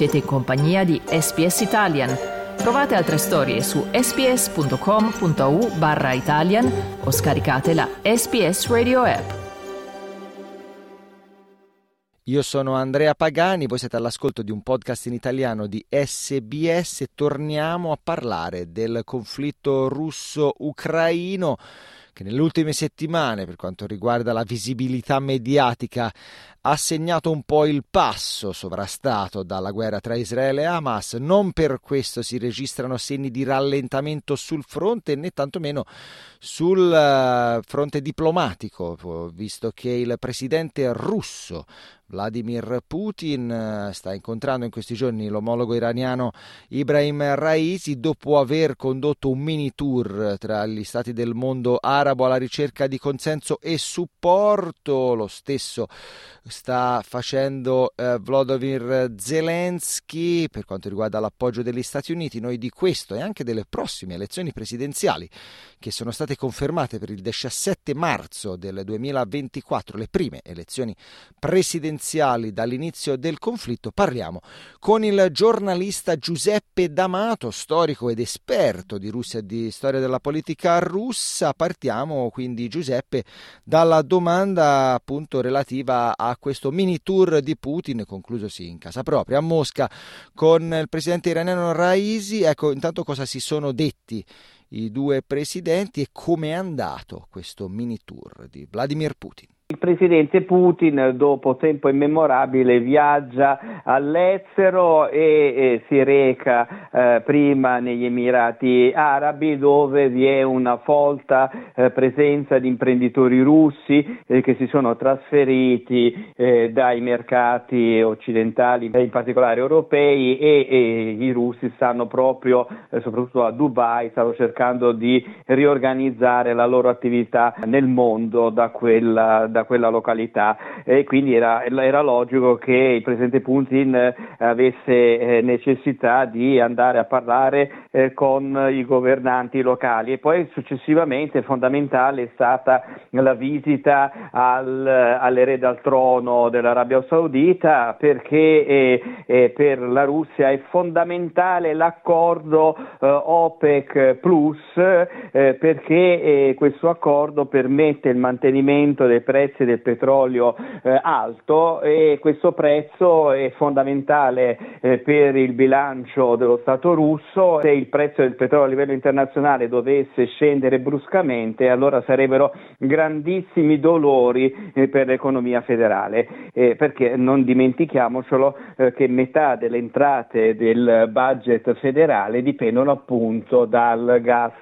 Siete in compagnia di SPS Italian. Trovate altre storie su sps.com.au barra Italian o scaricate la SPS Radio app. Io sono Andrea Pagani, voi siete all'ascolto di un podcast in italiano di SBS torniamo a parlare del conflitto russo-ucraino che nelle ultime settimane, per quanto riguarda la visibilità mediatica, ha segnato un po' il passo sovrastato dalla guerra tra Israele e Hamas. Non per questo si registrano segni di rallentamento sul fronte né tantomeno sul uh, fronte diplomatico, visto che il presidente russo Vladimir Putin eh, sta incontrando in questi giorni l'omologo iraniano Ibrahim Raisi dopo aver condotto un mini tour tra gli stati del mondo arabo alla ricerca di consenso e supporto. Lo stesso sta facendo eh, Volodymyr Zelensky per quanto riguarda l'appoggio degli Stati Uniti. Noi di questo e anche delle prossime elezioni presidenziali che sono state confermate per il 17 marzo del 2024, le prime elezioni presidenziali dall'inizio del conflitto, parliamo con il giornalista Giuseppe D'Amato, storico ed esperto di Russia e di storia della politica russa. Partiamo quindi Giuseppe dalla domanda appunto relativa a questo mini tour di Putin conclusosi in casa propria a Mosca con il presidente iraniano Raisi. Ecco, intanto cosa si sono detti i due presidenti e come è andato questo mini tour di Vladimir Putin. Il presidente Putin, dopo tempo immemorabile, viaggia all'estero e, e si reca eh, prima negli Emirati Arabi, dove vi è una folta eh, presenza di imprenditori russi eh, che si sono trasferiti eh, dai mercati occidentali, in particolare europei, e, e i russi stanno proprio, eh, soprattutto a Dubai, stanno cercando di riorganizzare la loro attività nel mondo da quella. Da da quella località. E quindi era, era logico che il presidente Putin eh, avesse eh, necessità di andare a parlare eh, con i governanti locali. E poi successivamente fondamentale è stata la visita al, all'erede al trono dell'Arabia Saudita perché eh, eh, per la Russia è fondamentale l'accordo eh, OPEC Plus perché questo accordo permette il mantenimento dei prezzi prezzi del petrolio eh, alto e questo prezzo è fondamentale eh, per il bilancio dello Stato russo. Se il prezzo del petrolio a livello internazionale dovesse scendere bruscamente, allora sarebbero grandissimi dolori eh, per l'economia federale, eh, perché non dimentichiamocelo eh, che metà delle entrate del budget federale dipendono appunto dal gas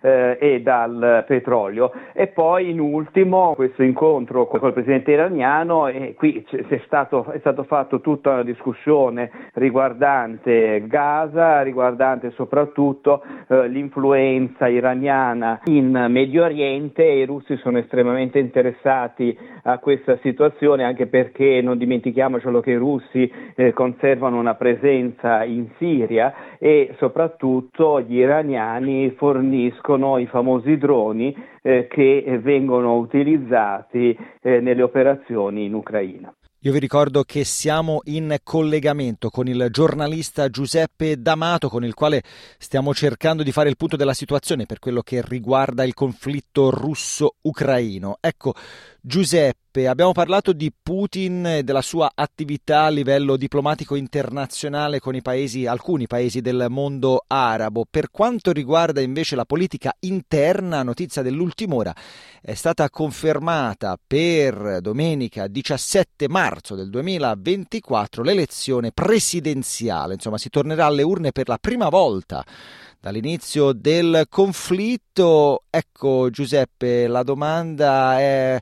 eh, e dal petrolio. E poi in ultimo questo incontro incontro con il presidente iraniano e qui è stato, è stato fatto tutta una discussione riguardante Gaza, riguardante soprattutto eh, l'influenza iraniana in Medio Oriente e i russi sono estremamente interessati a questa situazione anche perché non dimentichiamocelo che i russi eh, conservano una presenza in Siria e soprattutto gli iraniani forniscono i famosi droni eh, che vengono utilizzati eh, nelle operazioni in Ucraina. Io vi ricordo che siamo in collegamento con il giornalista Giuseppe D'Amato, con il quale stiamo cercando di fare il punto della situazione per quello che riguarda il conflitto russo-ucraino. Ecco, Giuseppe, abbiamo parlato di Putin e della sua attività a livello diplomatico internazionale con paesi, alcuni paesi del mondo arabo. Per quanto riguarda invece la politica interna, notizia dell'ultima ora, è stata confermata per domenica 17 marzo del 2024 l'elezione presidenziale, insomma si tornerà alle urne per la prima volta dall'inizio del conflitto. Ecco Giuseppe, la domanda è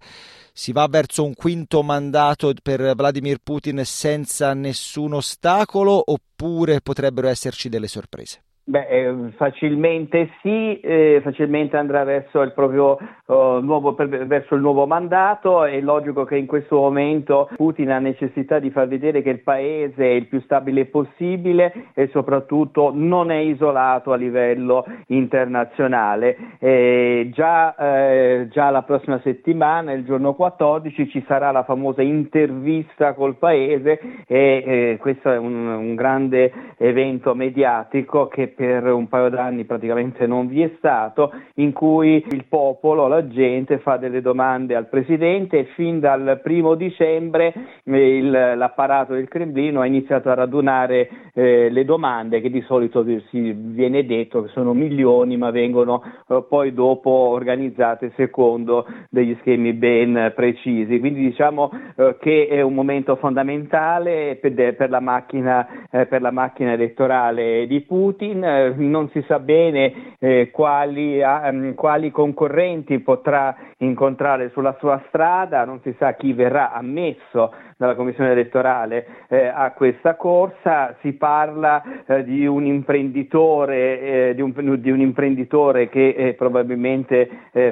si va verso un quinto mandato per Vladimir Putin senza nessun ostacolo oppure potrebbero esserci delle sorprese? Beh, eh, facilmente sì, eh, facilmente andrà verso il proprio uh, nuovo, per, verso il nuovo mandato. È logico che in questo momento Putin ha necessità di far vedere che il paese è il più stabile possibile e soprattutto non è isolato a livello internazionale. Eh, già, eh, già, la prossima settimana, il giorno 14, ci sarà la famosa intervista col paese e eh, questo è un, un grande evento mediatico che per un paio d'anni praticamente non vi è stato, in cui il popolo, la gente fa delle domande al Presidente e fin dal primo dicembre eh, il, l'apparato del Cremlino ha iniziato a radunare eh, le domande che di solito si viene detto che sono milioni ma vengono eh, poi dopo organizzate secondo degli schemi ben precisi. Quindi diciamo eh, che è un momento fondamentale per, per, la, macchina, eh, per la macchina elettorale di Putin eh, non si sa bene eh, quali, um, quali, concorrenti potrà incontrare sulla sua strada, non si sa chi verrà ammesso dalla Commissione elettorale eh, a questa corsa, si parla eh, di un imprenditore, eh, di un, di, un, imprenditore che probabilmente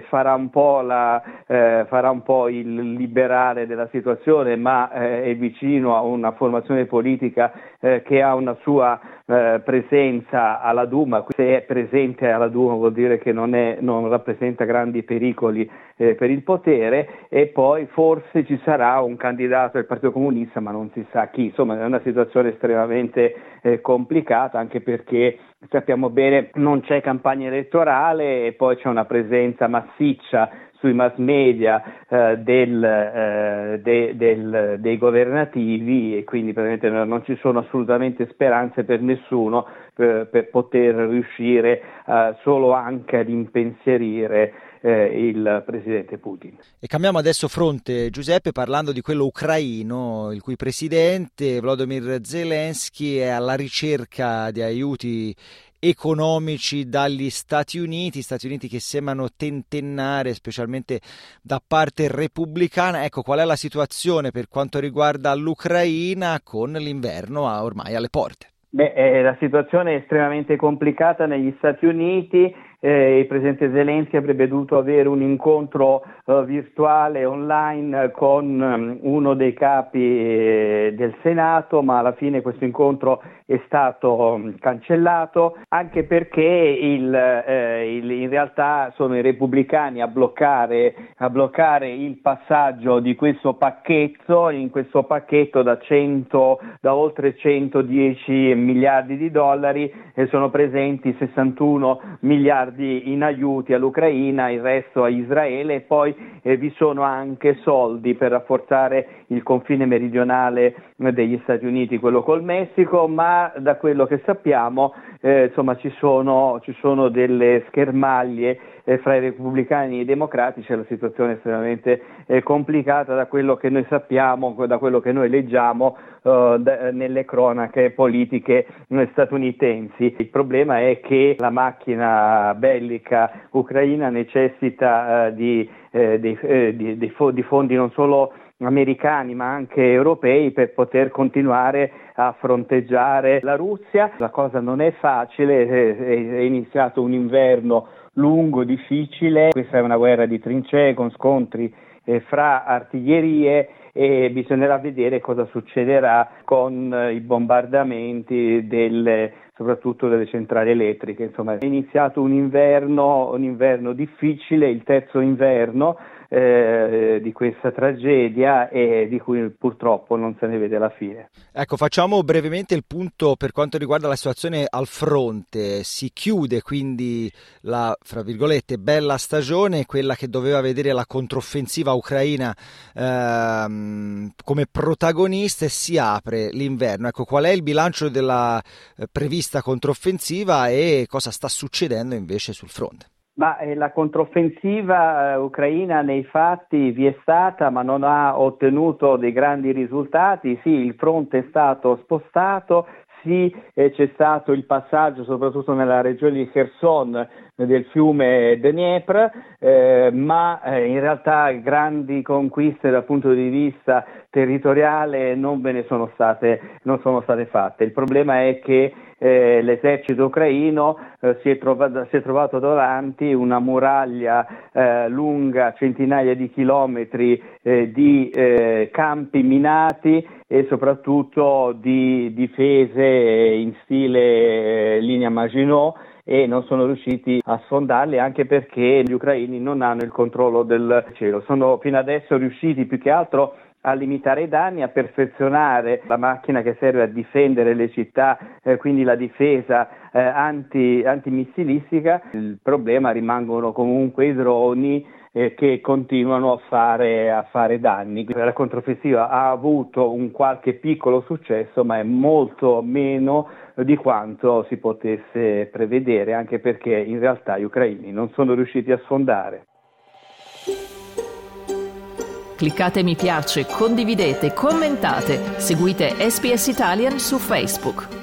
farà un, la, farà, un po il liberale della situazione, ma è vicino a una formazione politica che ha una sua presenza alla Duma, se è presente alla Duma vuol dire che non, è, non rappresenta grandi pericoli per il potere e poi forse ci sarà un candidato del Partito Comunista, ma non si sa chi. Insomma, è una situazione estremamente eh, complicata, anche perché sappiamo bene non c'è campagna elettorale e poi c'è una presenza massiccia sui mass media eh, del, eh, de, del, dei governativi e quindi non ci sono assolutamente speranze per nessuno per, per poter riuscire eh, solo anche ad impensierire eh, il presidente Putin. E cambiamo adesso fronte, Giuseppe, parlando di quello ucraino, il cui presidente Volodymyr Zelensky è alla ricerca di aiuti economici dagli Stati Uniti, Stati Uniti che sembrano tentennare specialmente da parte repubblicana. Ecco qual è la situazione per quanto riguarda l'Ucraina con l'inverno ormai alle porte. Beh, eh, la situazione è estremamente complicata negli Stati Uniti eh, il Presidente Zelensky avrebbe dovuto avere un incontro virtuale online con um, uno dei capi eh, del Senato, ma alla fine questo incontro è stato um, cancellato anche perché il, eh, il, in realtà sono i repubblicani a bloccare, a bloccare, il passaggio di questo pacchetto, in questo pacchetto da, 100, da oltre 110 miliardi di dollari e sono presenti 61 miliardi miliardi in aiuti all'Ucraina, il resto a Israele e poi eh, vi sono anche soldi per rafforzare il confine meridionale degli Stati Uniti, quello col Messico, ma da quello che sappiamo eh, insomma, ci, sono, ci sono delle schermaglie eh, fra i repubblicani e i democratici, la situazione è estremamente eh, complicata da quello che noi sappiamo, da quello che noi leggiamo d- nelle cronache politiche statunitensi. Il problema è che la macchina bellica ucraina necessita uh, di, eh, di, eh, di, di, fondi non solo americani ma anche europei per poter continuare a fronteggiare la Russia. La cosa non è facile, è iniziato un inverno lungo, difficile, questa è una guerra di trincee con scontri eh, fra artiglierie e bisognerà vedere cosa succederà con eh, i bombardamenti delle, soprattutto delle centrali elettriche. Insomma, è iniziato un inverno, un inverno difficile, il terzo inverno, eh, di questa tragedia e di cui purtroppo non se ne vede la fine. Ecco, facciamo brevemente il punto per quanto riguarda la situazione al fronte. Si chiude quindi la, fra virgolette, bella stagione, quella che doveva vedere la controffensiva ucraina ehm, come protagonista e si apre l'inverno. Ecco, qual è il bilancio della eh, prevista controffensiva e cosa sta succedendo invece sul fronte? Ma eh, la controffensiva eh, ucraina nei fatti vi è stata, ma non ha ottenuto dei grandi risultati. Sì, il fronte è stato spostato, sì, c'è stato il passaggio, soprattutto nella regione di Kherson, del fiume Dniepr, eh, ma eh, in realtà grandi conquiste dal punto di vista territoriale non ve ne sono state, sono state fatte. Il problema è che eh, l'esercito ucraino eh, si, è trovato, si, è trovato, davanti una muraglia eh, lunga centinaia di chilometri eh, di eh, campi minati e soprattutto di difese in stile eh, linea Maginot e non sono riusciti a sfondarli anche perché gli ucraini non hanno il controllo del cielo. Sono fino adesso riusciti più che altro a limitare i danni, a perfezionare la macchina che serve a difendere le città, eh, quindi la difesa eh, anti, antimissilistica. Il problema rimangono comunque i droni eh, che continuano a fare, a fare danni. La controffensiva ha avuto un qualche piccolo successo, ma è molto meno di quanto si potesse prevedere, anche perché in realtà gli ucraini non sono riusciti a sfondare. Cliccate mi piace, condividete, commentate, seguite SPS Italian su Facebook.